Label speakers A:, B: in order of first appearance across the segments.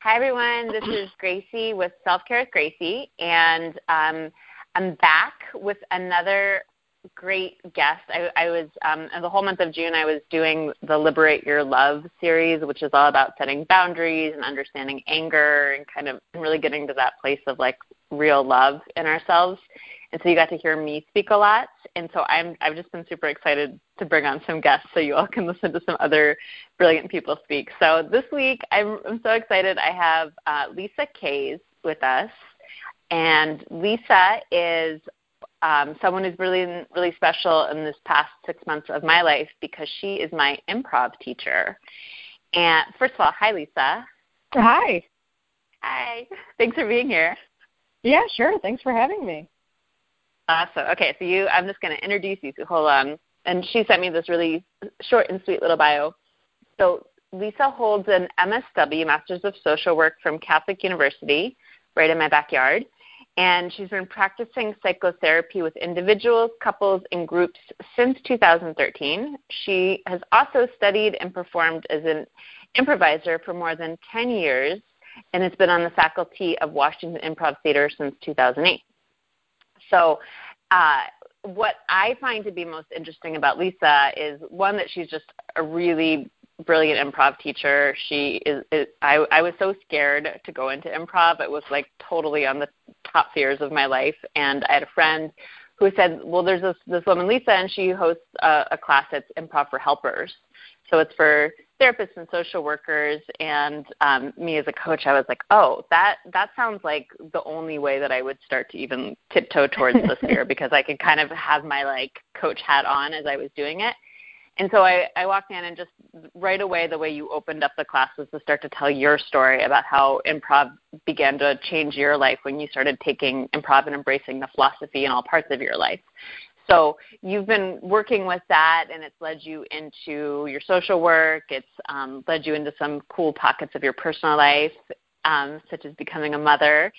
A: Hi, everyone. This is Gracie with Self Care with Gracie, and um, I'm back with another great guest. I, I was um, the whole month of June. I was doing the Liberate Your Love series, which is all about setting boundaries and understanding anger, and kind of really getting to that place of like real love in ourselves. And so you got to hear me speak a lot. And so I'm I've just been super excited to bring on some guests so you all can listen to some other brilliant people speak. So this week I'm, I'm so excited. I have uh, Lisa Kays with us. And Lisa is um, someone who's really really special in this past six months of my life because she is my improv teacher. And first of all, hi Lisa.
B: Hi.
A: Hi. Thanks for being here.
B: Yeah, sure. Thanks for having me.
A: Awesome. Okay, so you, I'm just going to introduce you. So hold on. And she sent me this really short and sweet little bio. So Lisa holds an MSW, Masters of Social Work from Catholic University, right in my backyard. And she's been practicing psychotherapy with individuals, couples, and groups since 2013. She has also studied and performed as an improviser for more than 10 years and has been on the faculty of Washington Improv Theater since 2008. So, uh, what I find to be most interesting about Lisa is one that she's just a really brilliant improv teacher. She is, is I, I was so scared to go into improv. It was like totally on the top fears of my life. And I had a friend who said, "Well, there's this this woman Lisa, and she hosts a, a class that's improv for helpers. So it's for therapists and social workers and um, me as a coach i was like oh that that sounds like the only way that i would start to even tiptoe towards the sphere because i could kind of have my like coach hat on as i was doing it. And so I, I walked in and just right away the way you opened up the class was to start to tell your story about how improv began to change your life when you started taking improv and embracing the philosophy in all parts of your life so you've been working with that, and it's led you into your social work. It's um, led you into some cool pockets of your personal life, um, such as becoming a mother,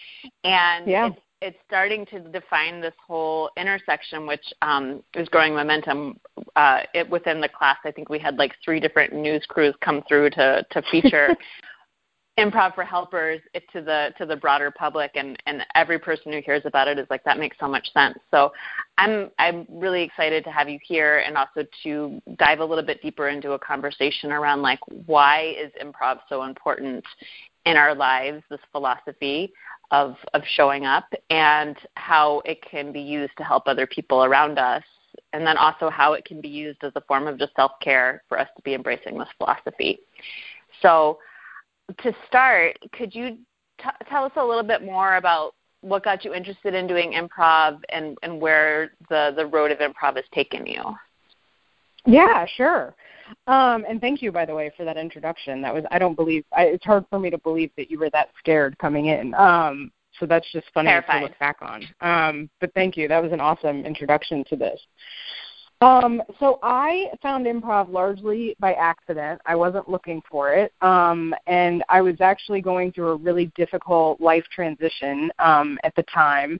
A: and
B: yeah.
A: it's, it's starting to define this whole intersection, which um, is growing momentum. Uh, it, within the class, I think we had like three different news crews come through to to feature improv for helpers to the to the broader public and and every person who hears about it is like that makes so much sense. So i'm i'm really excited to have you here and also to dive a little bit deeper into a conversation around like why is improv so important in our lives this philosophy of of showing up and how it can be used to help other people around us and then also how it can be used as a form of just self-care for us to be embracing this philosophy. So to start, could you t- tell us a little bit more about what got you interested in doing improv and, and where the, the road of improv has taken you?
B: Yeah, sure. Um, and thank you, by the way, for that introduction. That was I don't believe I, it's hard for me to believe that you were that scared coming in. Um, so that's just funny
A: Terrified.
B: to look back on. Um, but thank you. That was an awesome introduction to this. Um, so I found improv largely by accident. I wasn't looking for it. Um, and I was actually going through a really difficult life transition um, at the time.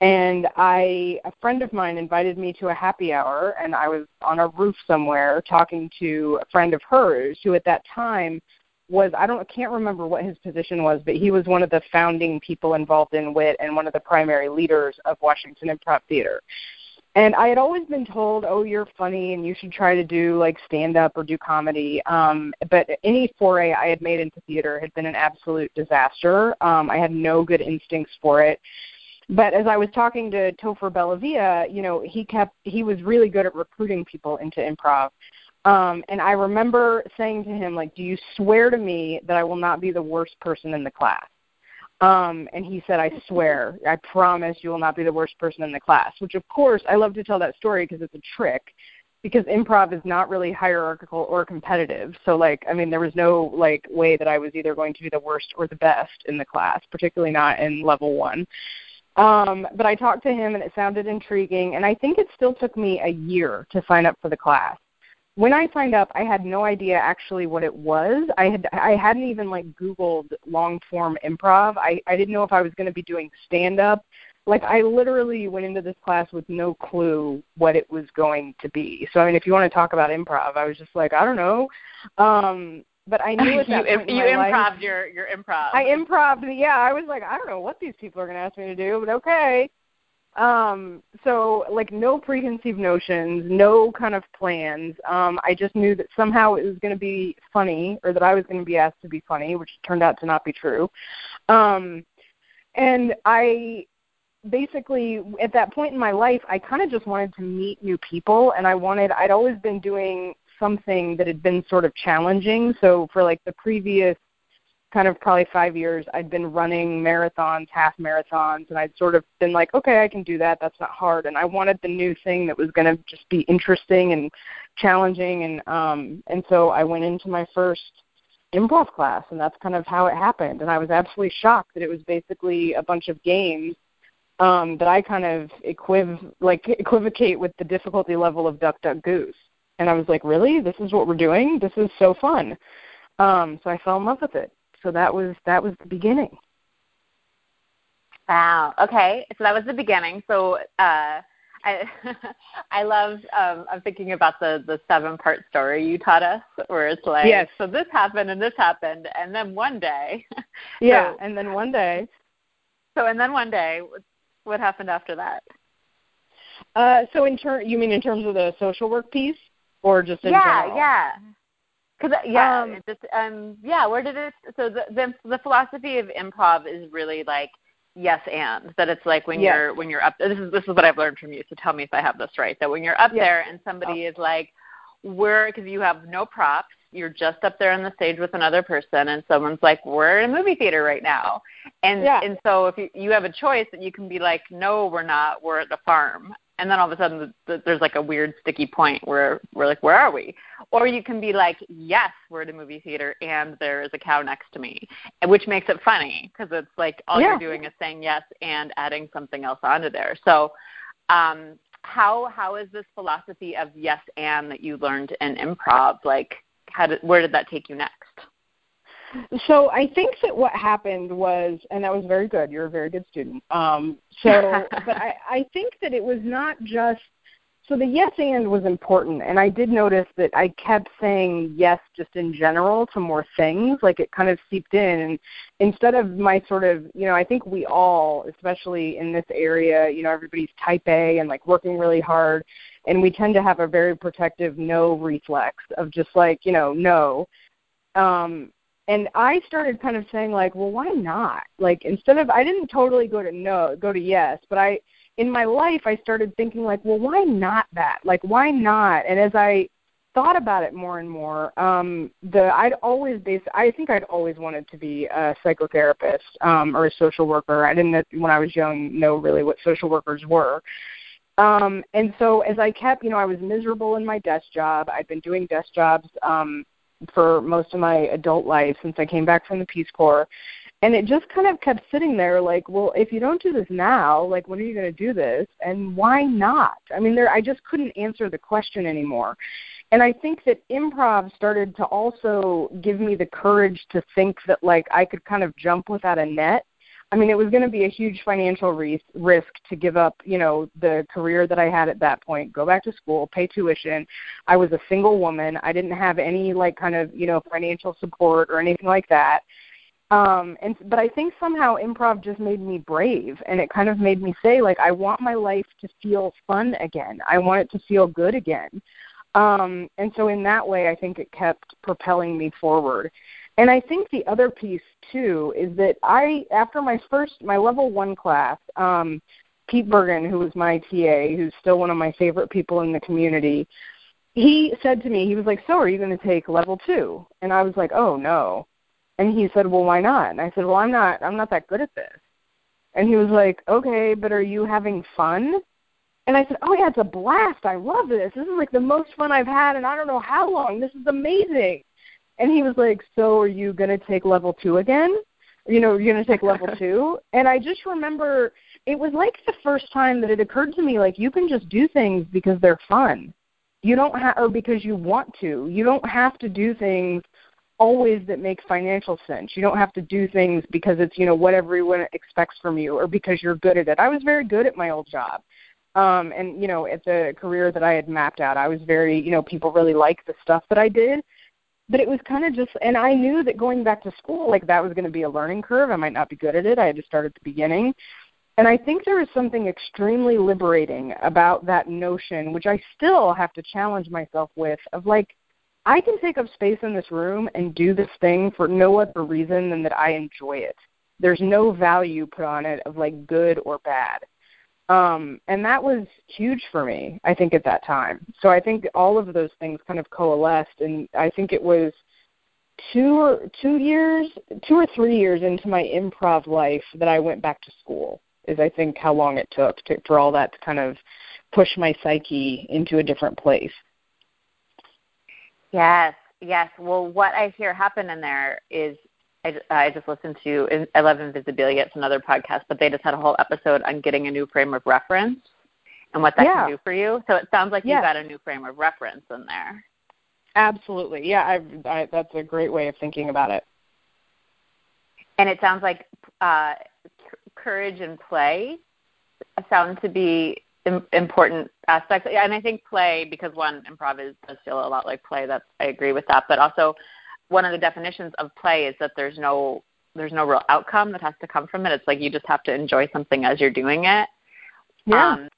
B: And I, a friend of mine invited me to a happy hour, and I was on a roof somewhere talking to a friend of hers who, at that time, was I don't can't remember what his position was, but he was one of the founding people involved in WIT and one of the primary leaders of Washington Improv Theater. And I had always been told, "Oh, you're funny, and you should try to do like stand up or do comedy." Um, but any foray I had made into theater had been an absolute disaster. Um, I had no good instincts for it. But as I was talking to Topher Bellavia, you know, he kept he was really good at recruiting people into improv. Um, and I remember saying to him, like, "Do you swear to me that I will not be the worst person in the class?" Um, and he said, I swear, I promise you will not be the worst person in the class, which of course I love to tell that story because it's a trick because improv is not really hierarchical or competitive. So like, I mean, there was no like way that I was either going to be the worst or the best in the class, particularly not in level one. Um, but I talked to him and it sounded intriguing and I think it still took me a year to sign up for the class when I signed up, I had no idea actually what it was. I had I hadn't even like Googled long form improv. I I didn't know if I was going to be doing stand up. Like I literally went into this class with no clue what it was going to be. So I mean, if you want to talk about improv, I was just like, I don't know. Um, but I knew at that
A: you,
B: point
A: you improv your your improv.
B: I improv. Yeah, I was like, I don't know what these people are going to ask me to do, but okay. Um, so like no preconceived notions, no kind of plans. Um, I just knew that somehow it was going to be funny, or that I was going to be asked to be funny, which turned out to not be true. Um, and I basically at that point in my life i kind of just wanted to meet new people and i wanted i'd always been doing something that had been sort of challenging so for like the previous kind of probably five years i'd been running marathons half marathons and i'd sort of been like okay i can do that that's not hard and i wanted the new thing that was going to just be interesting and challenging and um and so i went into my first improv class and that's kind of how it happened and i was absolutely shocked that it was basically a bunch of games um, that I kind of equiv like equivocate with the difficulty level of Duck Duck Goose. And I was like, really? This is what we're doing? This is so fun. Um, so I fell in love with it. So that was that was the beginning.
A: Wow. Okay. So that was the beginning. So uh, I I love um, I'm thinking about the the seven part story you taught us, where it's like,
B: yes.
A: so this happened and this happened, and then one day.
B: yeah.
A: so,
B: and then one day.
A: So and then one day, what happened after that?
B: Uh, so in turn, you mean in terms of the social work piece, or just in general?
A: yeah,
B: general?
A: yeah. Because yeah,
B: Um,
A: just um, yeah. Where did it? So the, the the philosophy of improv is really like yes and that it's like when
B: Yes.
A: you're when you're up. This is this is what I've learned from you. So tell me if I have this right. That when you're up
B: Yes.
A: there and somebody is like, we're because you have no props. You're just up there on the stage with another person, and someone's like, "We're in a movie theater right now," and
B: Yeah.
A: and so if you, you have a choice, that you can be like, "No, we're not. We're at the farm," and then all of a sudden the, the, there's like a weird sticky point where we're like, "Where are we?" Or you can be like, "Yes, we're at a movie theater, and there is a cow next to me," which makes it funny because it's like all
B: Yeah.
A: you're doing is saying yes and adding something else onto there. So. um how how is this philosophy of yes and that you learned in improv like how did where did that take you next
B: So I think that what happened was, and that was very good. You're a very good student. Um, so, but I, I think that it was not just. So the yes and was important, and I did notice that I kept saying yes just in general to more things. Like it kind of seeped in, and instead of my sort of, you know, I think we all, especially in this area, you know, everybody's type A and like working really hard, and we tend to have a very protective no reflex of just like, you know, no. Um, and I started kind of saying like, well, why not? Like instead of I didn't totally go to no, go to yes, but I in my life I started thinking like, well, why not that? Like why not? And as I thought about it more and more, um the I'd always base I think I'd always wanted to be a psychotherapist um or a social worker. I didn't when I was young know really what social workers were. Um and so as I kept, you know, I was miserable in my desk job. I'd been doing desk jobs um for most of my adult life since I came back from the Peace Corps. And it just kind of kept sitting there like, well, if you don't do this now, like when are you going to do this? And why not? I mean, there I just couldn't answer the question anymore. And I think that improv started to also give me the courage to think that like I could kind of jump without a net I mean, it was going to be a huge financial risk to give up, you know, the career that I had at that point, go back to school, pay tuition. I was a single woman. I didn't have any like kind of, you know, financial support or anything like that. Um and but I think somehow improv just made me brave and it kind of made me say like I want my life to feel fun again. I want it to feel good again. Um and so in that way I think it kept propelling me forward. And I think the other piece too is that I, after my first, my level one class, um, Pete Bergen, who was my TA, who's still one of my favorite people in the community, he said to me, he was like, "So are you going to take level two? And I was like, "Oh no." And he said, "Well, why not?" And I said, "Well, I'm not, I'm not that good at this." And he was like, "Okay, but are you having fun?" And I said, "Oh yeah, it's a blast. I love this. This is like the most fun I've had, and I don't know how long. This is amazing." And he was like, "So are you going to take level 2 again? You know, are you're going to take level 2?" And I just remember it was like the first time that it occurred to me like you can just do things because they're fun. You don't have or because you want to. You don't have to do things always that make financial sense. You don't have to do things because it's, you know, what everyone expects from you or because you're good at it. I was very good at my old job. Um and you know, at the career that I had mapped out, I was very, you know, people really liked the stuff that I did but it was kind of just and i knew that going back to school like that was going to be a learning curve. I might not be good at it. I had to start at the beginning. And i think there is something extremely liberating about that notion which i still have to challenge myself with of like i can take up space in this room and do this thing for no other reason than that i enjoy it. There's no value put on it of like good or bad um, and that was huge for me, I think, at that time. So I think all of those things kind of coalesced, and I think it was two or two years, two or three years into my improv life that I went back to school. Is I think how long it took to, for all that to kind of push my psyche into a different place.
A: Yes, yes. Well, what I hear happen in there is I, I just listened to I love Invisibilia. It's another podcast, but they just had a whole episode on getting a new frame of reference and what that
B: yeah.
A: can do for you. So it sounds like
B: yeah.
A: you got a new frame of reference in there.
B: Absolutely, yeah. I've, I, that's a great way of thinking about it.
A: And it sounds like uh, courage and play sound to be important aspects. And I think play, because one, improv is, does feel a lot like play. That's I agree with that. But also one of the definitions of play is that there's no there's no real outcome that has to come from it. It's like you just have to enjoy something as you're doing it.
B: Yeah.
A: Um,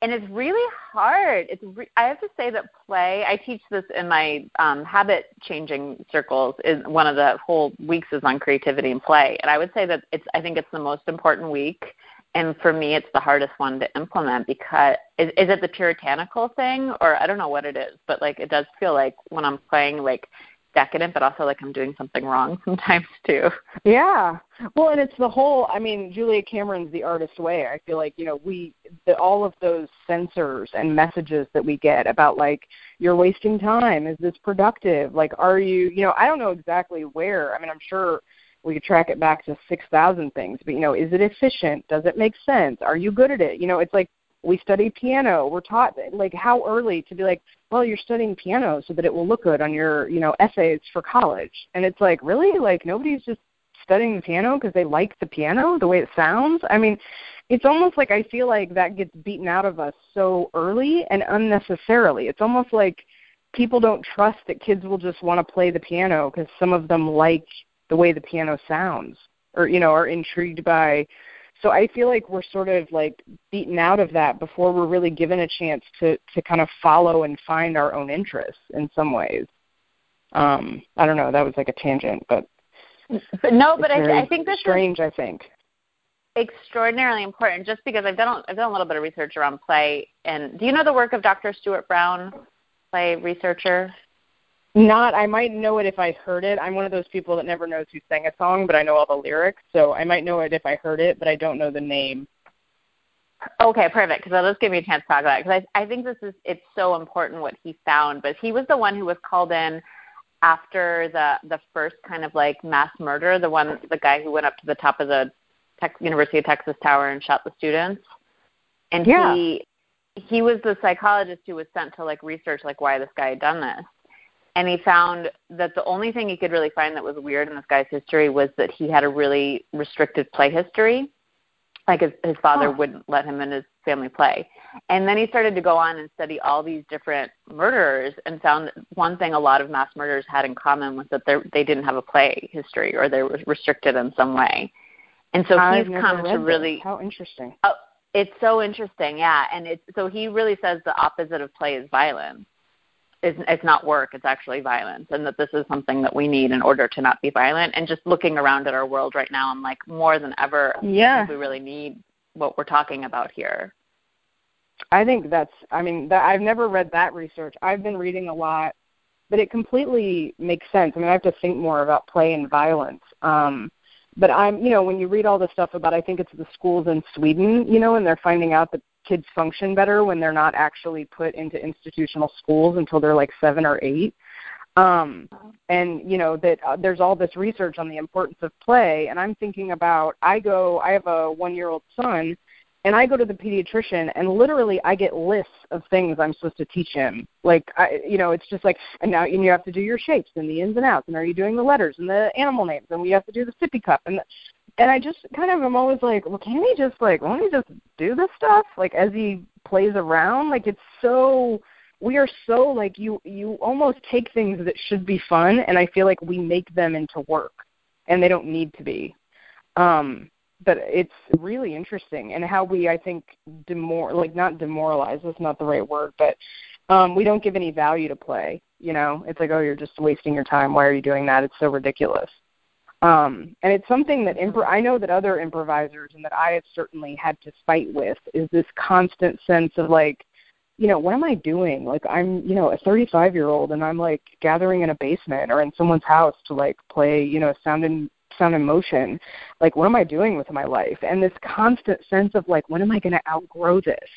A: and it's really hard. It's re- I have to say that play. I teach this in my um, habit changing circles. Is one of the whole weeks is on creativity and play, and I would say that it's. I think it's the most important week, and for me, it's the hardest one to implement because is, is it the puritanical thing, or I don't know what it is, but like it does feel like when I'm playing, like decadent, but also like I'm doing something wrong sometimes too.
B: Yeah. Well, and it's the whole. I mean, Julia Cameron's The Artist Way. I feel like you know we the, all of those censors and messages that we get about like you're wasting time. Is this productive? Like, are you? You know, I don't know exactly where. I mean, I'm sure we could track it back to 6,000 things, but you know, is it efficient? Does it make sense? Are you good at it? You know, it's like we study piano. We're taught like how early to be like, well, you're studying piano so that it will look good on your, you know, essays for college. And it's like, really? Like nobody's just studying the piano because they like the piano, the way it sounds. I mean, it's almost like I feel like that gets beaten out of us so early and unnecessarily. It's almost like people don't trust that kids will just want to play the piano because some of them like the way the piano sounds or you know are intrigued by so I feel like we're sort of like beaten out of that before we're really given a chance to to kind of follow and find our own interests in some ways. Um, I don't know. That was like a tangent, but
A: but no, but I, I think
B: this strange. I think
A: extraordinarily important. Just because I've done I've done a little bit of research around play, and do you know the work of Dr. Stuart Brown, play researcher?
B: Not, I might know it if I heard it. I'm one of those people that never knows who sang a song, but I know all the lyrics. So I might know it if I heard it, but I don't know the name.
A: Okay, perfect. Because that'll just give me a chance to talk about it. Because I, I think this is it's so important what he found. But he was the one who was called in after the the first kind of like mass murder, the one the guy who went up to the top of the Tech, University of Texas Tower and shot the students. And
B: yeah.
A: he he was the psychologist who was sent to like research like why this guy had done this and he found that the only thing he could really find that was weird in this guy's history was that he had a really restricted play history. Like his, his father wouldn't let him and his family play. And then he started to go on and study all these different murderers and found that one thing a lot of mass murderers had in common was that they they didn't have a play history or they were restricted in some way. And so
B: I've
A: he's come to really
B: how interesting.
A: Oh, it's so interesting, yeah. And it's so he really says the opposite of play is violence is it's not work it's actually violence and that this is something that we need in order to not be violent. And just looking around at our world right now i'm like more than ever
B: yeah.
A: We really need what we're talking about here.
B: I think that's i mean that i've never read that research. I've been reading a lot but it completely makes sense. I mean i have to think more about play and violence. Um but i'm you know when you read all the stuff about i think it's the schools in sweden you know and they're finding out that kids function better when they're not actually put into institutional schools until they're like seven or eight. Um and you know that uh, there's all this research on the importance of play and i'm thinking about i go i have a one year old son and i go to the pediatrician and literally i get lists of things i'm supposed to teach him. Like i you know it's just like and now and you have to do your shapes and the ins and outs and are you doing the letters and the animal names and we have to do the sippy cup and the, and I just kind of am always like, well, can he just like, won't he just do this stuff like as he plays around? Like it's so we are so like you you almost take things that should be fun and I feel like we make them into work and they don't need to be. Um but it's really interesting and how we I think demor like not demoralize that's not the right word but um we don't give any value to play you know it's like oh you're just wasting your time why are you doing that it's so ridiculous um and it's something that impro- I know that other improvisers and that I have certainly had to fight with is this constant sense of like you know what am I doing? Like I'm you know a 35 year old and I'm like gathering in a basement or in someone's house to like play you know sound and sound and motion. Like what am I doing with my life? And this constant sense of like when am I going to outgrow this?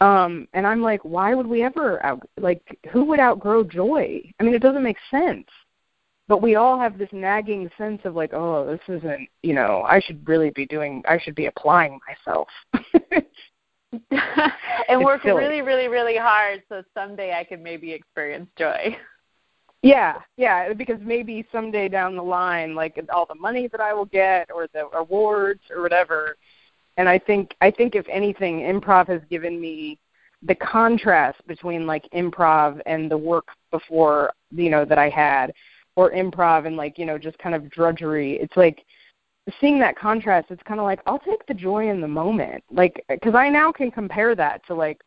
B: Um and i'm like why would we ever out like who would outgrow joy? I mean it doesn't make sense but we all have this nagging sense of like oh this isn't you know i should really be doing i should be applying myself.
A: And work really really really hard so someday i can maybe experience joy.
B: Yeah yeah because maybe someday down the line like all the money that i will get or the awards or whatever. And I think I think if anything, improv has given me the contrast between like improv and the work before you know that I had, or improv and like you know just kind of drudgery. It's like seeing that contrast. It's kind of like I'll take the joy in the moment, like because I now can compare that to like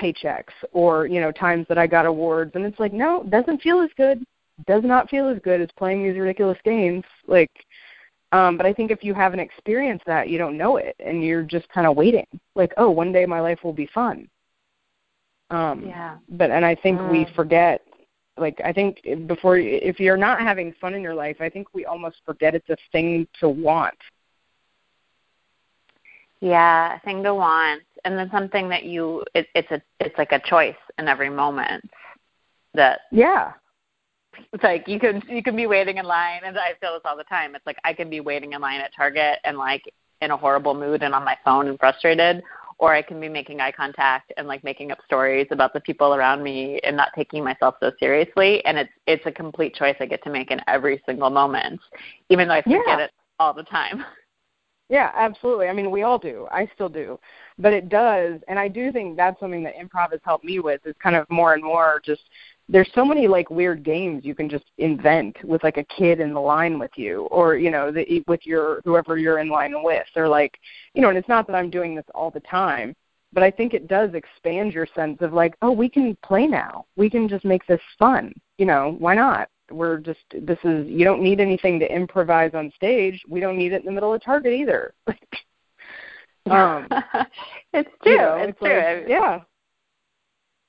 B: paychecks or you know times that I got awards, and it's like no, it doesn't feel as good. Does not feel as good as playing these ridiculous games. Like um, but I think if you haven't experienced that, you don't know it, and you're just kind of waiting, like, oh, one day my life will be fun. Um,
A: yeah.
B: But and I think mm. we forget, like, I think before if you're not having fun in your life, I think we almost forget it's a thing to want.
A: Yeah, a thing to want, and then something that you it, it's a it's like a choice in every moment. That
B: yeah
A: it's like you can you can be waiting in line and I feel this all the time. It's like I can be waiting in line at Target and like in a horrible mood and on my phone and frustrated or I can be making eye contact and like making up stories about the people around me and not taking myself so seriously and it's it's a complete choice I get to make in every single moment even though I forget yeah. it all the time.
B: Yeah, absolutely. I mean, we all do. I still do. But it does, and I do think that's something that improv has helped me with is kind of more and more just there's so many like weird games you can just invent with like a kid in the line with you or you know the, with your whoever you're in line with or like you know and it's not that i'm doing this all the time but i think it does expand your sense of like oh we can play now we can just make this fun you know why not we're just this is you don't need anything to improvise on stage. We don't need it in the middle of target either.
A: Um it's true you know, it's, it's true.
B: like, yeah.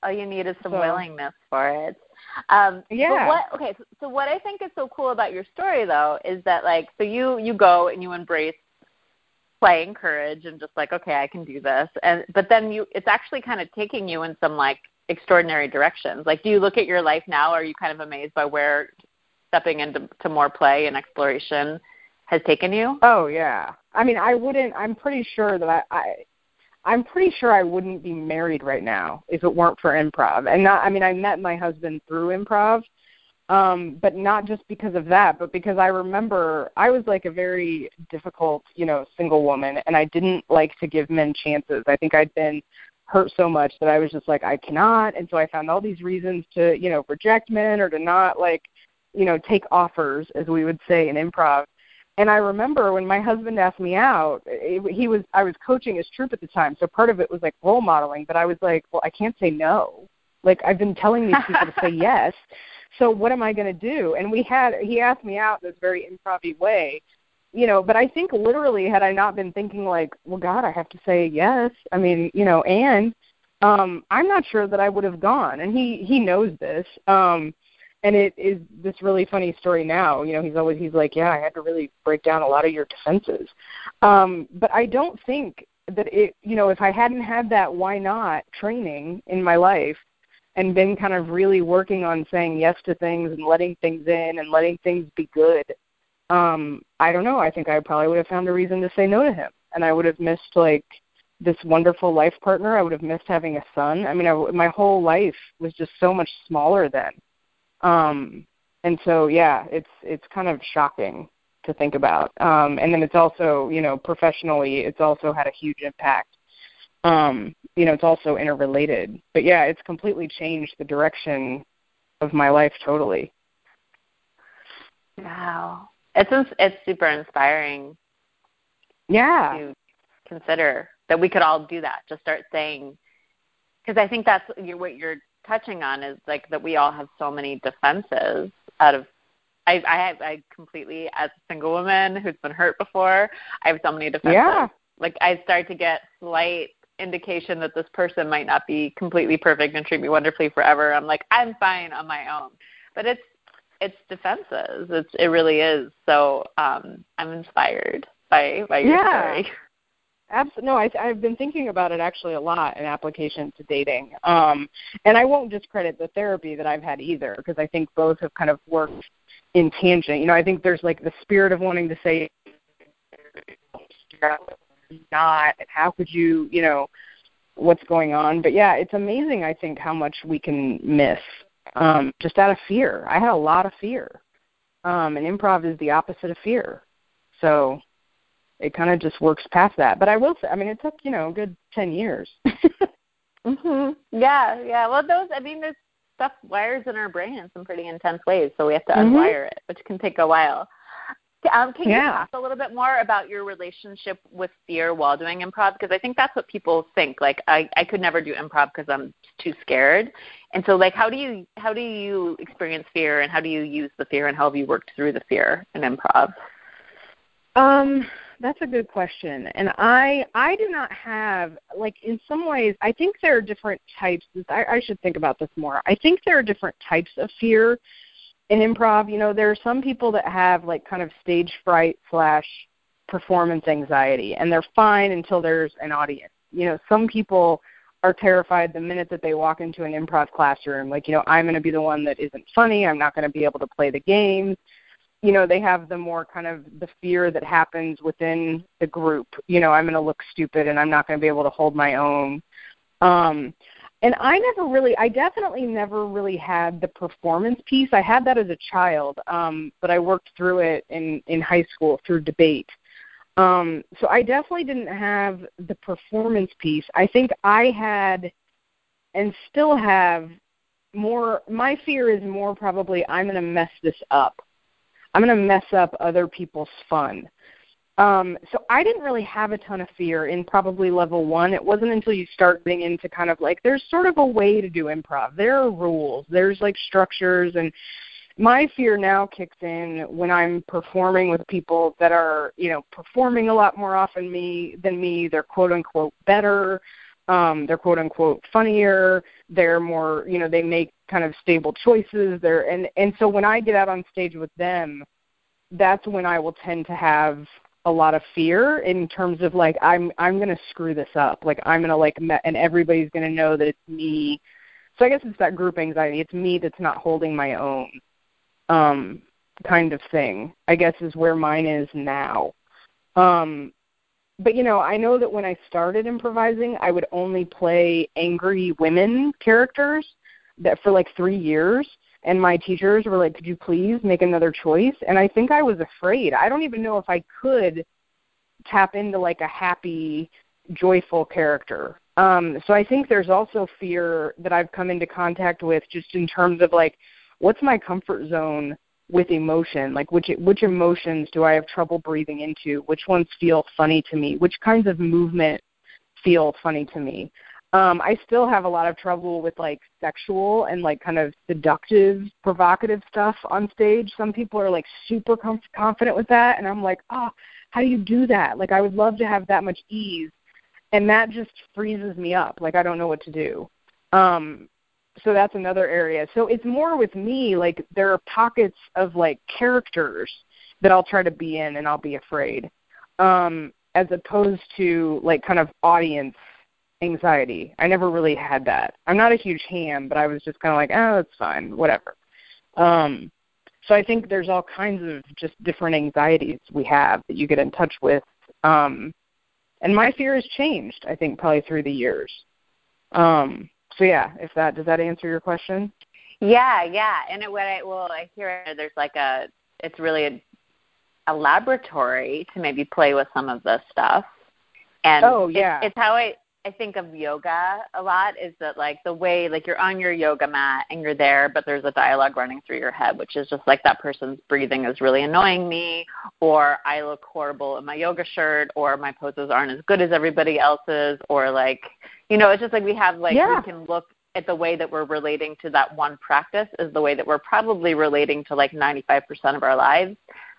A: All you need is some so, willingness for it. Um,
B: yeah.
A: what, okay, so, so what I think is so cool about your story though is that like so you you go and you embrace playing courage and just like okay I can do this. And but then you it's actually kind of taking you in some like extraordinary directions. Like do you look at your life now? Are you kind of amazed by where stepping into to more play and exploration has taken you?
B: Oh yeah. I mean, I wouldn't. I'm pretty sure that I, I I'm pretty sure I wouldn't be married right now if it weren't for improv. And not I mean I met my husband through improv. Um, but not just because of that, but because I remember I was like a very difficult, you know, single woman and I didn't like to give men chances. I think I'd been hurt so much that I was just like, I cannot and so I found all these reasons to, you know, reject men or to not like, you know, take offers, as we would say in improv and I remember when my husband asked me out, it, he was I was coaching his troupe at the time, so part of it was like role modeling. But I was like, well, I can't say no. Like I've been telling these people to say yes. So what am I going to do? And we had he asked me out in this very improv way, you know. But I think literally, had I not been thinking like, well, God, I have to say yes. I mean, you know, and um, I'm not sure that I would have gone. And he he knows this. Um, and it is this really funny story now you know he's always he's like yeah i had to really break down a lot of your defenses um but i don't think that it you know if i hadn't had that why not training in my life and been kind of really working on saying yes to things and letting things in and letting things be good um i don't know i think i probably would have found a reason to say no to him and i would have missed like this wonderful life partner i would have missed having a son i mean I, my whole life was just so much smaller then um, and so yeah, it's it's kind of shocking to think about. Um, and then it's also you know professionally, it's also had a huge impact. Um, you know, it's also interrelated. But yeah, it's completely changed the direction of my life totally.
A: Wow. It's it's super inspiring.
B: Yeah.
A: To consider that we could all do that. Just start saying because I think that's what you're touching on is like that we all have so many defenses out of I I I completely as a single woman who's been hurt before, I have so many defenses.
B: Yeah.
A: Like I start to get slight indication that this person might not be completely perfect and treat me wonderfully forever. I'm like, I'm fine on my own. But it's it's defenses. It's it really is. So um I'm inspired by by your
B: yeah.
A: story.
B: Absolutely. No, I, I've been thinking about it actually a lot in application to dating. Um, and I won't discredit the therapy that I've had either because I think both have kind of worked in tangent. You know, I think there's like the spirit of wanting to say, not, how could you, you know, what's going on. But yeah, it's amazing, I think, how much we can miss um, just out of fear. I had a lot of fear. Um, and improv is the opposite of fear. So it kind of just works past that. But I will say, I mean, it took you know a good ten years.
A: mhm. Yeah, yeah. Well, those. I mean, this stuff wires in our brain in some pretty intense ways, so we have to mm-hmm. unwire it, which can take a while. Um, can
B: yeah.
A: you talk a little bit more about your relationship with fear while doing improv? Because I think that's what people think. Like, I I could never do improv because I'm too scared. And so, like, how do you how do you experience fear, and how do you use the fear, and how have you worked through the fear in improv?
B: Um, that's a good question. And I I do not have like in some ways I think there are different types. I, I should think about this more. I think there are different types of fear in improv. You know, there are some people that have like kind of stage fright slash performance anxiety, and they're fine until there's an audience. You know, some people are terrified the minute that they walk into an improv classroom. Like, you know, I'm going to be the one that isn't funny. I'm not going to be able to play the games you know they have the more kind of the fear that happens within the group you know i'm going to look stupid and i'm not going to be able to hold my own um and i never really i definitely never really had the performance piece. I had that as a child um but i worked through it in in high school through debate. Um so i definitely didn't have the performance piece. I think i had and still have more my fear is more probably i'm going to mess this up. I'm going to mess up other people's fun. Um, so I didn't really have a ton of fear in probably level one. It wasn't until you start getting into kind of like there's sort of a way to do improv. There are rules. There's like structures and my fear now kicks in when I'm performing with people that are, you know, performing a lot more often me than me. They're quote unquote better. Um, they're quote unquote funnier. They're more, you know, they make kind of stable choices there and and so when i get out on stage with them that's when i will tend to have a lot of fear in terms of like i'm i'm to screw this up. Like i'm to like me- and everybody's to know that it's me. So i guess it's that group anxiety. It's me that's not holding my own um kind of thing i guess is where mine is now. Um but you know i know that when i started improvising i would only play angry women characters that for like three years and my teachers were like could you please make another choice? And i think i was afraid. I don't even know if i could tap into like a happy joyful character. Um so i think there's also fear that i've come into contact with just in terms of like what's my comfort zone with emotion? Like which which emotions do i have trouble breathing into? Which ones feel funny to me? Which kinds of movement feel funny to me um, I still have a lot of trouble with like sexual and like kind of seductive, provocative stuff on stage. Some people are like super com- confident with that, and I'm like, oh, how do you do that? Like, I would love to have that much ease, and that just freezes me up. Like, I don't know what to do. Um, so that's another area. So it's more with me. Like, there are pockets of like characters that I'll try to be in, and I'll be afraid, um, as opposed to like kind of audience anxiety. I never really had that. I'm not a huge ham, but I was just kind of like, oh, it's fine, whatever. Um, so I think there's all kinds of just different anxieties we have that you get in touch with. Um, and my fear has changed, I think, probably through the years. Um, so yeah, if that does that answer your question?
A: Yeah, yeah. And it, what I well, I hear there's like a it's really a, a laboratory to maybe play with some of this stuff. And
B: oh yeah,
A: it's, it's how I I think of yoga a lot is that like the way like you're on your yoga mat and you're there, but there's a dialogue running through your head, which is just like that person's breathing is really annoying me, or I look horrible in my yoga shirt, or my poses aren't as good as everybody else's, or like you know, it's just like we have like
B: yeah.
A: we can look at the way that we're relating to that one practice is the way that we're probably relating to like 95% of our lives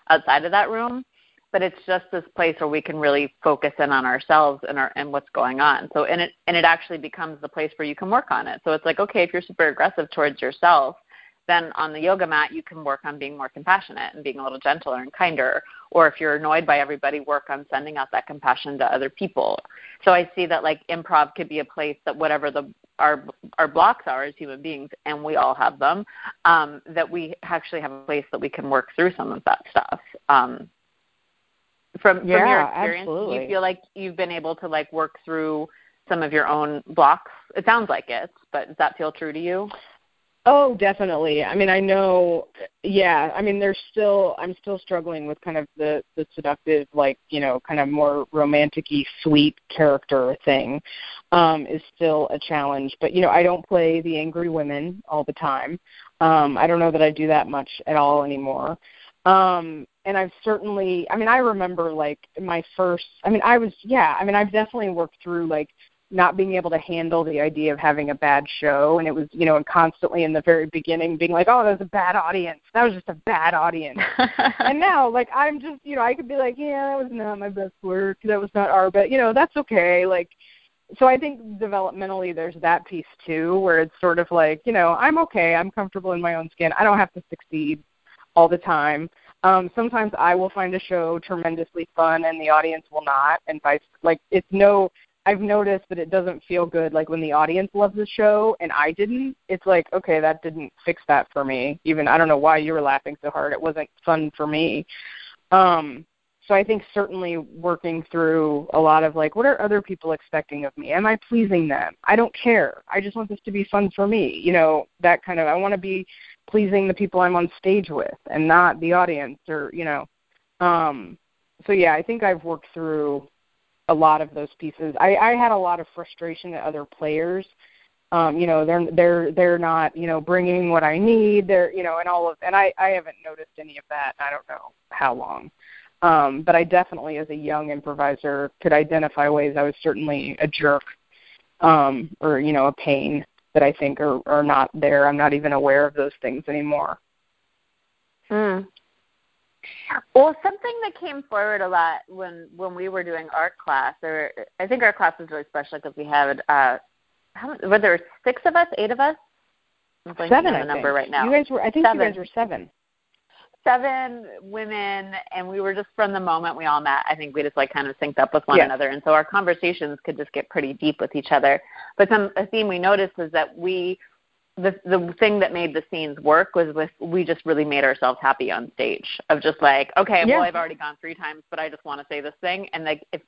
A: outside of that room but it's just this place where we can really focus in on ourselves and our and what's going on. So and it and it actually becomes the place where you can work on it. So it's like okay, if you're super aggressive towards yourself, then on the yoga mat you can work on being more compassionate and being a little gentler and kinder. Or if you're annoyed by everybody, work on sending out that compassion to other people. So I see that like improv could be a place that whatever the our our blocks are as human beings, and we all have them, um, that we actually have a place that we can work through some of that stuff. Um, from
B: yeah,
A: from your experience
B: absolutely.
A: do you feel like you've been able to like work through some of your own blocks? It sounds like it but does that feel true to you?
B: Oh definitely. I mean i know yeah i mean there's still i'm still struggling with kind of the the seductive like you know kind of more romantic-y sweet character thing um is still a challenge. But you know i don't play the angry women all the time. Um i don't know that i do that much at all anymore. Um and I've certainly I mean I remember like my first I mean I was yeah, I mean I've definitely worked through like not being able to handle the idea of having a bad show and it was you know and constantly in the very beginning being like oh that was a bad audience. That was just a bad audience. And now like i'm just you know i could be like yeah that was not my best work. That was not our but you know that's okay like so i think developmentally there's that piece too where it's sort of like you know i'm okay. I'm comfortable in my own skin. I don't have to succeed all the time um, sometimes I will find a show tremendously fun and the audience will not, and vice like it's no. I've noticed that it doesn't feel good like when the audience loves the show and I didn't. It's like okay, that didn't fix that for me. Even I don't know why you were laughing so hard. It wasn't fun for me. Um, so I think certainly working through a lot of like, what are other people expecting of me? Am I pleasing them? I don't care. I just want this to be fun for me. You know, that kind of. I want to be pleasing the people I'm on stage with and not the audience or you know. Um so yeah I think I've worked through a lot of those pieces. I I had a lot of frustration at other players. Um you know they're they're they're not you know bringing what I need. They're you know and all of and I I haven't noticed any of that I don't know how long. Um but I definitely as a young improviser could identify ways I was certainly a jerk um or you know a pain that I think are, are not there. I'm not even aware of those things anymore.
A: Hmm. Well, something that came forward a lot when when we were doing art class, or I think our class was really special because we had uh, how, were there six of us, eight of us?
B: I'm seven.
A: On the number right now.
B: You guys were. I think
A: seven.
B: you guys were seven
A: seven women and we were just from the moment we all met i think we just like kind of synced up with one
B: yes.
A: another and so our conversations could just get pretty deep with each other but some a theme we noticed is that we the the thing that made the scenes work was with we just really made ourselves happy on stage of just like okay
B: yeah.
A: well i've already gone three times but i just want to say this thing and like if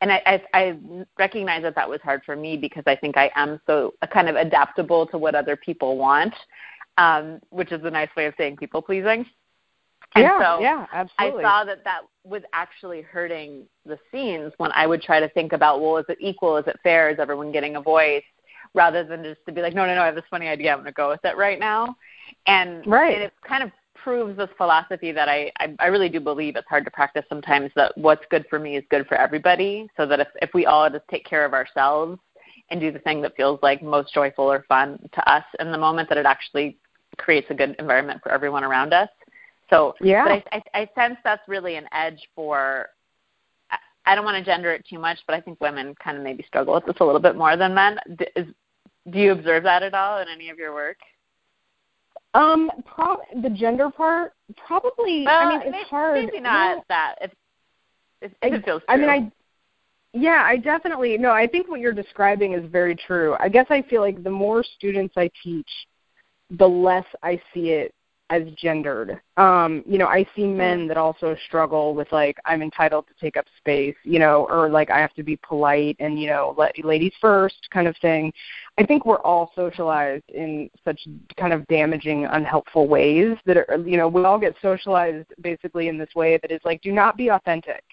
A: and I, I i recognize that that was hard for me because i think i am so kind of adaptable to what other people want um which is a nice way of saying people pleasing and
B: yeah,
A: so
B: yeah, absolutely.
A: I saw that that was actually hurting the scenes when I would try to think about, well, is it equal? Is it fair? Is everyone getting a voice? Rather than just to be like, no, no, no, I have this funny idea. I'm going to go with it right now. And,
B: right.
A: and it kind of proves this philosophy that I, I, I really do believe it's hard to practice sometimes that what's good for me is good for everybody. So that if, if we all just take care of ourselves and do the thing that feels like most joyful or fun to us in the moment, that it actually creates a good environment for everyone around us. So,
B: yeah.
A: but I, I, I sense that's really an edge for. I don't want to gender it too much, but I think women kind of maybe struggle with this a little bit more than men. Is, do you observe that at all in any of your work?
B: Um, pro- the gender part probably.
A: Well,
B: I mean, it's
A: maybe,
B: hard.
A: Maybe not
B: well,
A: that. If, if, if
B: I,
A: it feels true.
B: I mean, I. Yeah, I definitely no. I think what you're describing is very true. I guess I feel like the more students I teach, the less I see it as gendered. Um, you know, I see men that also struggle with like I'm entitled to take up space, you know, or like I have to be polite and you know, let ladies first kind of thing. I think we're all socialized in such kind of damaging, unhelpful ways that are, you know, we all get socialized basically in this way that is like do not be authentic.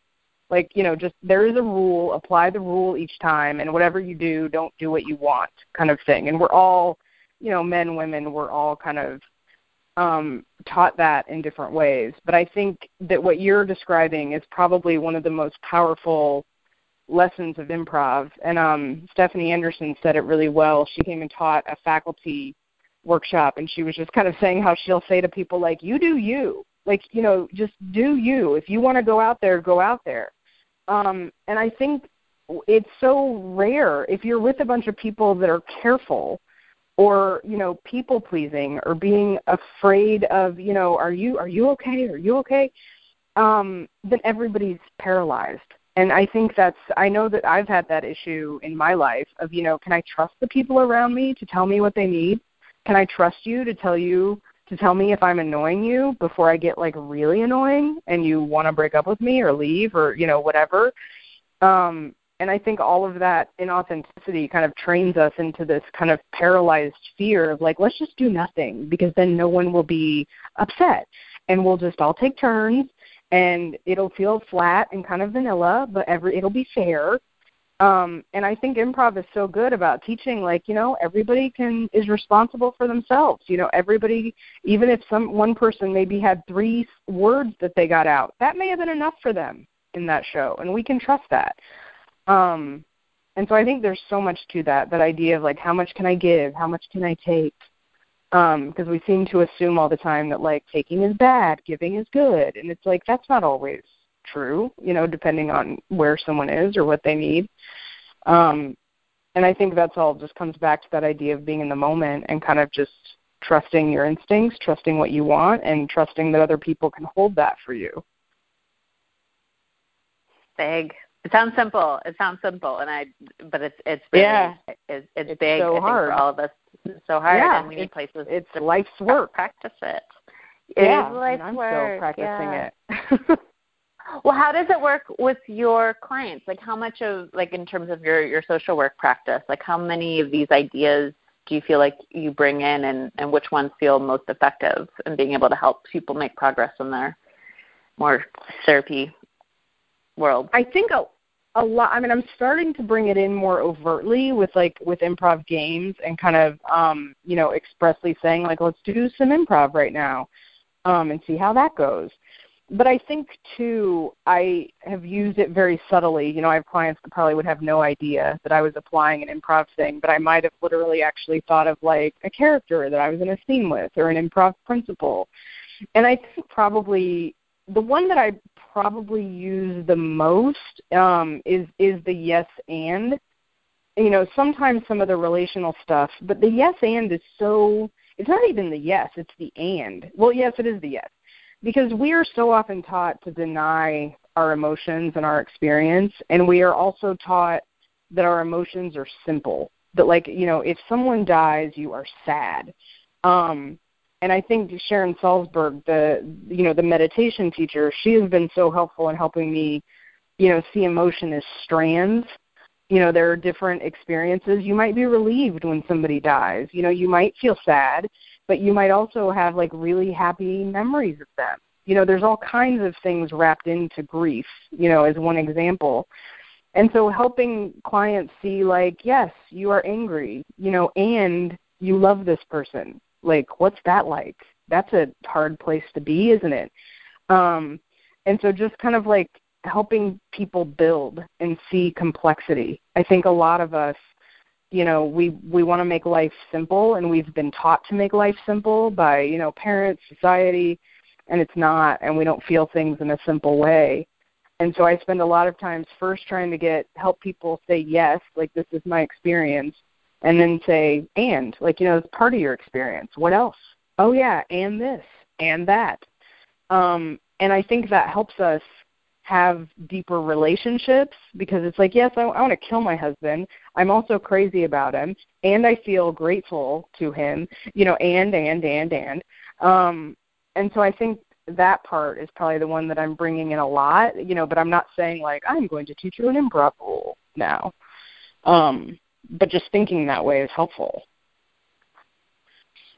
B: Like, you know, just there is a rule, apply the rule each time, and whatever you do, don't do what you want, kind of thing. And we're all, you know, men, women, we're all kind of um, taught that in different ways. But I think that what you're describing is probably one of the most powerful lessons of improv. And um, Stephanie Anderson said it really well. She came and taught a faculty workshop, and she was just kind of saying how she'll say to people like, "You do you." Like, you know, just do you. If you want to go out there, go out there. Um, and I think it's so rare if you're with a bunch of people that are careful or you know people pleasing or being afraid of you know are you are you okay? Are you okay? Um then everybody's paralyzed. And i think that's i know that i've had that issue in my life of you know can i trust the people around me to tell me what they need? Can i trust you to tell you to tell me if i'm annoying you before i get like really annoying and you want to break up with me or leave or you know whatever? Um and I think all of that inauthenticity kind of trains us into this kind of paralyzed fear of like, let's just do nothing because then no one will be upset. And we'll just all take turns and it'll feel flat and kind of vanilla, but every it'll be fair. Um, and I think improv is so good about teaching like, you know, everybody can is responsible for themselves. You know, everybody even if some one person maybe had three words that they got out, that may have been enough for them in that show. And we can trust that. Um, and so I think there's so much to that, that idea of like how much can I give, how much can I take? Because um, we seem to assume all the time that like taking is bad, giving is good, and it's like that's not always true, you know, depending on where someone is or what they need. Um, and I think that's all just comes back to that idea of being in the moment and kind of just trusting your instincts, trusting what you want, and trusting that other people can hold that for you.
A: Big. It sounds simple. It sounds simple, and I, but it's it's really,
B: yeah.
A: It's, it's,
B: it's
A: big.
B: So hard.
A: for all of us. It's so hard,
B: yeah,
A: and we need places.
B: It's
A: to
B: life's work.
A: Practice it.
B: It yeah,
A: life's
B: I'm
A: work.
B: still practicing
A: yeah.
B: it.
A: well, how does it work with your clients? Like, how much of like in terms of your your social work practice? Like, how many of these ideas do you feel like you bring in, and and which ones feel most effective in being able to help people make progress in their more therapy world?
B: I think a a lot i mean i'm starting to bring it in more overtly with like with improv games and kind of um you know expressly saying like let's do some improv right now um and see how that goes. But i think too i have used it very subtly. You know i have clients that probably would have no idea that i was applying an improv thing but i might have literally actually thought of like a character that i was in a scene with or an improv principle and i think probably the one that I probably use the most um, is is the yes and. You know, sometimes some of the relational stuff, but the yes and is so. It's not even the yes; it's the and. Well, yes, it is the yes, because we are so often taught to deny our emotions and our experience, and we are also taught that our emotions are simple. That like you know, if someone dies, you are sad. Um, and I think Sharon Salzberg, the you know the meditation teacher, she has been so helpful in helping me, you know, see emotion as strands. You know, there are different experiences. You might be relieved when somebody dies. You know, you might feel sad, but you might also have like really happy memories of them. You know, there's all kinds of things wrapped into grief. You know, as one example. And so helping clients see like, yes, you are angry, you know, and you love this person like what's that like? That's a hard place to be isn't it? Um and so just kind of like helping people build and see complexity. I think a lot of us you know we we want to make life simple and we've been taught to make life simple by you know parents society and it's not and we don't feel things in a simple way. And so i spend a lot of times first trying to get help people say yes like this is my experience and then say and like you know it's part of your experience. What else? Oh yeah and this and that. Um and i think that helps us have deeper relationships because it's like yes i, I want to kill my husband. I'm also crazy about him and i feel grateful to him you know and and and and. Um and so i think that part is probably the one that i'm bringing in a lot you know but i'm not saying like i'm going to teach you an improv rule now. Um but just thinking that way is helpful.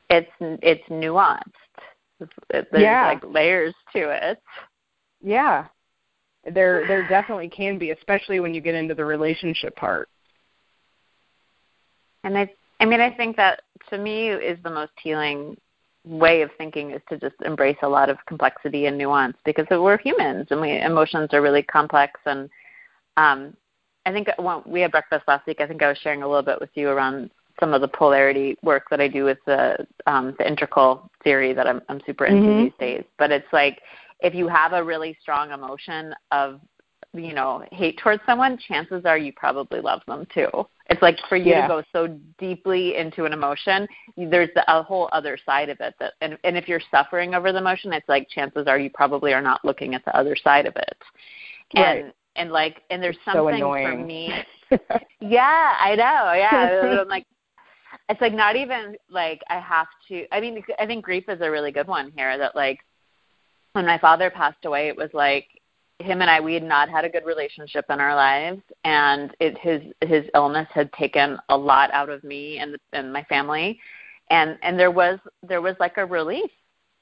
A: It's it's nuanced. There's
B: yeah.
A: like layers to it.
B: Yeah. there there definitely can be, especially when you get into the relationship part.
A: And I I mean I think that to me is the most healing way of thinking is to just embrace a lot of complexity and nuance because we're humans and we emotions are really complex and um I think when we had breakfast last week I think I was sharing a little bit with you around some of the polarity work that I do with the um the integral theory that I'm I'm super into mm-hmm. these days but it's like if you have a really strong emotion of you know hate towards someone chances are you probably love them too it's like for you yeah. to go so deeply into an emotion there's a whole other side of it that and, and if you're suffering over the emotion it's like chances are you probably are not looking at the other side of it
B: right.
A: And like and there's something
B: so
A: for me yeah i know yeah i'm like it's like not even like i have to i mean i think grief is a really good one here that like when my father passed away, it was like him and I we had not had a good relationship in our lives, and it his his illness had taken a lot out of me and and my family, and and there was there was like a relief,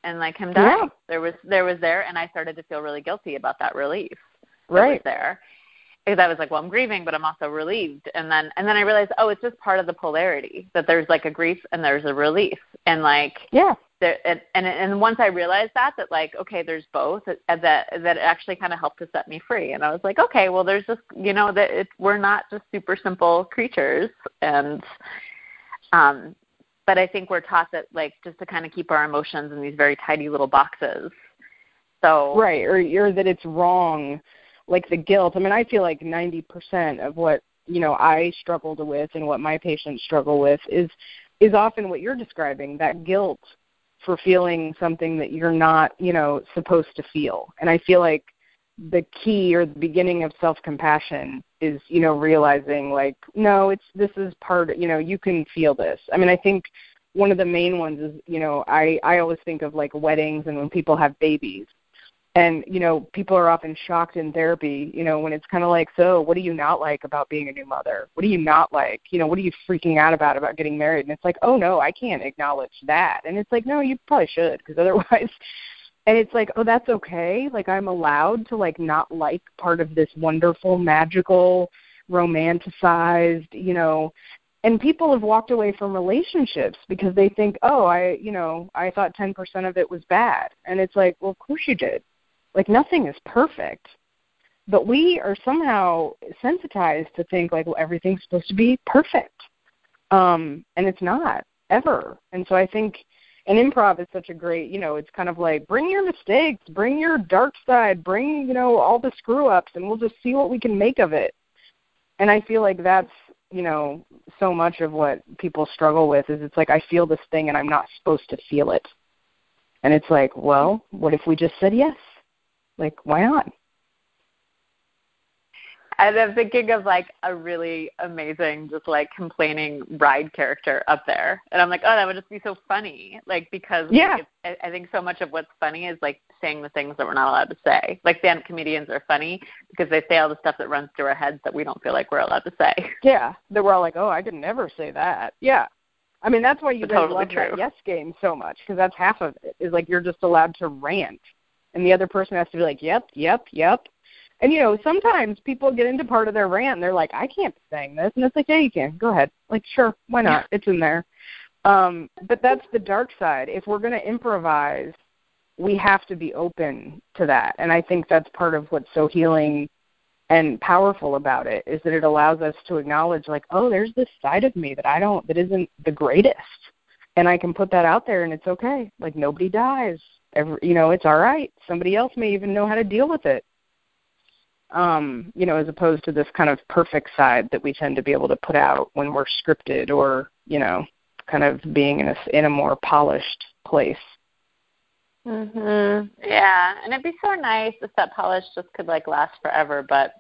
A: and like him dying, yeah. there was there was there, and I started to feel really guilty about that relief.
B: Right
A: was there because I was like, well, I'm grieving, but I'm also relieved. And then and then I realized, oh, it's just part of the polarity that there's like a grief and there's a relief, and like
B: yeah,
A: there, and, and and once I realized that that like okay, there's both, that that it actually kind of helped to set me free. And I was like, okay, well, there's just you know that it, we're not just super simple creatures, and um, but I think we're taught that like just to kind of keep our emotions in these very tidy little boxes. So
B: right, or or that it's wrong, like the guilt. I mean, I feel like ninety percent of what you know I struggled with and what my patients struggle with is is often what you're describing that guilt for feeling something that you're not, you know, supposed to feel. And I feel like the key or the beginning of self-compassion is, you know, realizing like, no, it's this is part, you know, you can feel this. I mean, I think one of the main ones is, you know, I I always think of like weddings and when people have babies and you know people are often shocked in therapy you know when it's kind of like so what do you not like about being a new mother? What do you not like? You know what are you freaking out about about getting married? And it's like oh no i can't acknowledge that. And it's like no you probably should because otherwise and it's like oh that's okay. Like i'm allowed to like not like part of this wonderful magical romanticized you know. And people have walked away from relationships because they think oh i you know i thought 10% of it was bad. And it's like well of course you did like nothing is perfect. But we are somehow sensitized to think like well everything's supposed to be perfect. Um and it's not ever. And so I think and improv is such a great, you know, it's kind of like bring your mistakes, bring your dark side, bring, you know, all the screw ups and we'll just see what we can make of it. And I feel like that's, you know, so much of what people struggle with is it's like I feel this thing and I'm not supposed to feel it. And it's like, well, what if we just said yes? Like, why not?
A: And I'm thinking of like a really amazing, just like complaining bride character up there, and I'm like, oh, that would just be so funny, like because
B: yeah,
A: like, I think so much of what's funny is like saying the things that we're not allowed to say. Like stand-up comedians are funny because they say all the stuff that runs through our heads that we don't feel like we're allowed to say.
B: Yeah, that we're all like, oh, I could never say that. Yeah, I mean that's why you guys
A: totally
B: love
A: true.
B: that yes game so much because that's half of it is like you're just allowed to rant and the other person has to be like, "Yep, yep, yep." And you know, sometimes people get into part of their rant and they're like, "I can't be saying this," and it's like, "Yeah, you can. Go ahead. Like, sure, why not? It's in there." Um, but that's the dark side. If we're going to improvise, we have to be open to that, and I think that's part of what's so healing and powerful about it is that it allows us to acknowledge, like, oh, there's this side of me that I don't, that isn't the greatest, and I can put that out there, and it's okay. Like nobody dies every, you know, it's all right. Somebody else may even know how to deal with it. Um, you know, as opposed to this kind of perfect side that we tend to be able to put out when we're scripted or, you know, kind of being in a in a more polished place.
A: Mhm. Yeah, and it'd be so nice if that polish just could like last forever, but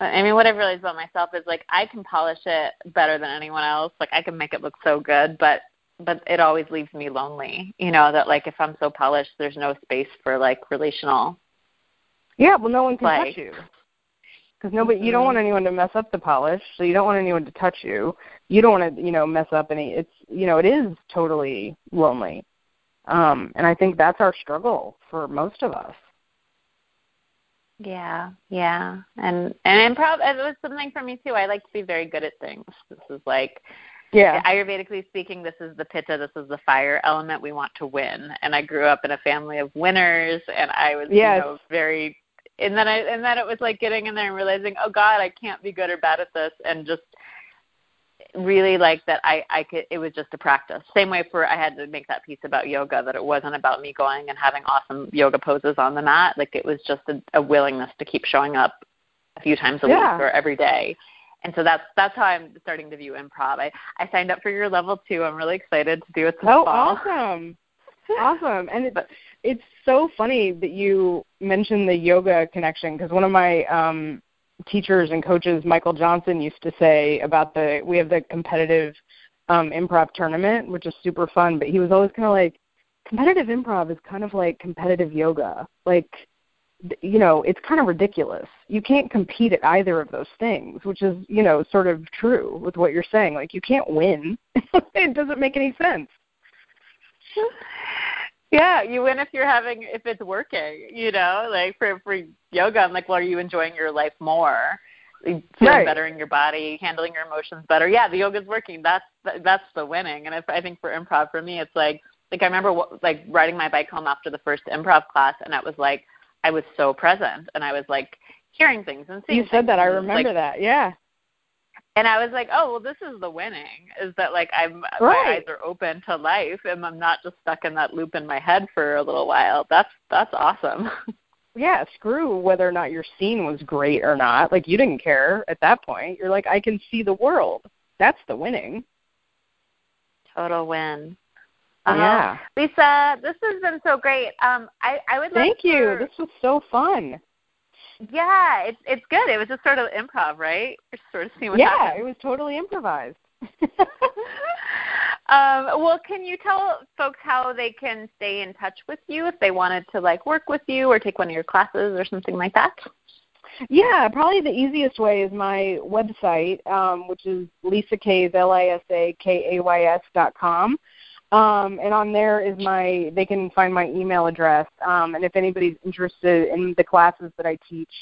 A: I mean, what I've realized about myself is like I can polish it better than anyone else. Like I can make it look so good, but but it always leaves me lonely. You know that like if I'm so polished, there's no space for like relational.
B: Yeah, well, no one can touch you because nobody. You don't mm-hmm. want anyone to mess up the polish, so you don't want anyone to touch you. You don't want to, you know, mess up any. It's you know, it is totally lonely, um, and I think that's our struggle for most of us.
A: Yeah, yeah, and and improv it was something for me too. I like to be very good at things. This is like,
B: yeah,
A: Ayurvedically speaking, this is the pitta, this is the fire element. We want to win, and I grew up in a family of winners, and I was
B: yes.
A: you know very, and then I and then it was like getting in there and realizing, oh God, I can't be good or bad at this, and just really like that I I could it was just a practice. Same way for I had to make that piece about yoga that it wasn't about me going and having awesome yoga poses on the mat. Like it was just a, a willingness to keep showing up a few times a
B: yeah.
A: week or every day. And so that's that's how I'm starting to view improv. I, I signed up for your level two. I'm really excited to do it this
B: oh,
A: fall.
B: awesome. Awesome. And it's it's so funny that you mentioned the yoga connection because one of my um teachers and coaches Michael Johnson used to say about the we have the competitive um improv tournament, which is super fun, but he was always kind of like competitive improv is kind of like competitive yoga. Like you know, it's kind of ridiculous. You can't compete at either of those things, which is, you know, sort of true with what you're saying. Like you can't win. it doesn't make any sense.
A: Yeah, you win if you're having if it's working, you know, like for for yoga, I'm like, well, are you enjoying your life more? Feeling
B: right.
A: better in your body, handling your emotions better. Yeah, the yoga's working. That's that's the winning. And if I think for improv, for me, it's like like I remember like riding my bike home after the first improv class, and it was like I was so present, and I was like hearing things and seeing.
B: You said that. I remember
A: like,
B: that. Yeah
A: and I was like, oh well, this is the winning is that like I'm
B: right.
A: my eyes are open to life and I'm not just stuck in that loop in my head for a little while. That's that's awesome.
B: Yeah, screw whether or not your scene was great or not. Like you didn't care at that point. You're like, I can see the world. That's the winning.
A: Total win.
B: Yeah,
A: uh, Lisa, this has been so great. Um, I I would
B: thank you. This was so fun.
A: Yeah, it's it's good. It was just sort of improv, right? Just sort of seeing what
B: yeah,
A: happens.
B: it was totally improvised.
A: um, well, can you tell folks how they can stay in touch with you if they wanted to like work with you or take one of your classes or something like that?
B: Yeah, probably the easiest way is my website, um, which is Lisa Kays, L I S A K A Y S dot com. Um, and on there is my, they can find my email address. Um, and if anybody's interested in the classes that I teach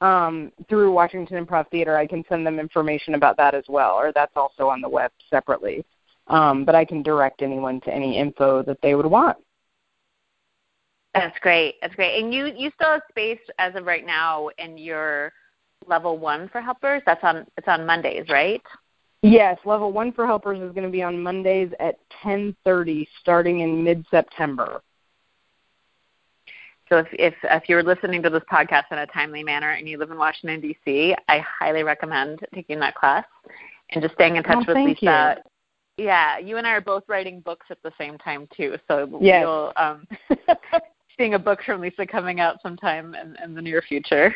B: um, through Washington Improv Theater, I can send them information about that as well, or that's also on the web separately. Um, but I can direct anyone to any info that they would want.
A: That's great. That's great. And you you still have space as of right now in your level one for helpers. That's on it's on Mondays, right?
B: Yes, level one for helpers is going to be on Mondays at 10:30, starting in mid-September.
A: So if, if if you're listening to this podcast in a timely manner and you live in Washington D.C., I highly recommend taking that class and just staying in touch
B: oh,
A: with
B: Lisa.
A: You. Yeah, you and I are both writing books at the same time too, so
B: yes.
A: you'll um, seeing a book from Lisa coming out sometime in, in the near future.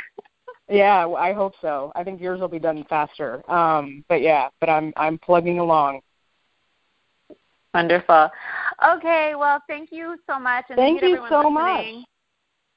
B: Yeah, I hope so. I think yours will be done faster. Um, but yeah, but I'm I'm plugging along.
A: Wonderful. Okay, well, thank you so much. And
B: thank you so
A: listening.
B: much.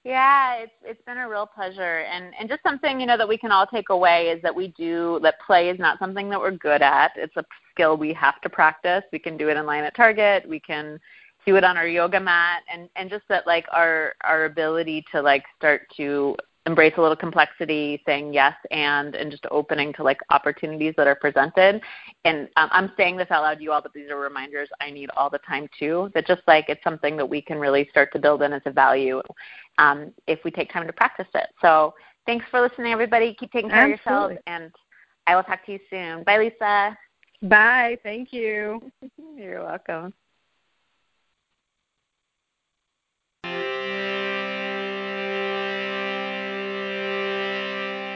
A: Yeah, it's it's been a real pleasure, and and just something you know that we can all take away is that we do that play is not something that we're good at. It's a skill we have to practice. We can do it in line at Target. We can do it on our yoga mat, and and just that like our our ability to like start to embrace a little complexity, saying yes and, and just opening to like opportunities that are presented. And um, I'm saying this out loud to you all, but these are reminders I need all the time too. That just like it's something that we can really start to build in as a value um, if we take time to practice it. So thanks for listening, everybody. Keep taking care
B: Absolutely.
A: of yourselves, and I will talk to you soon. Bye, Lisa.
B: Bye. Thank you.
A: You're welcome.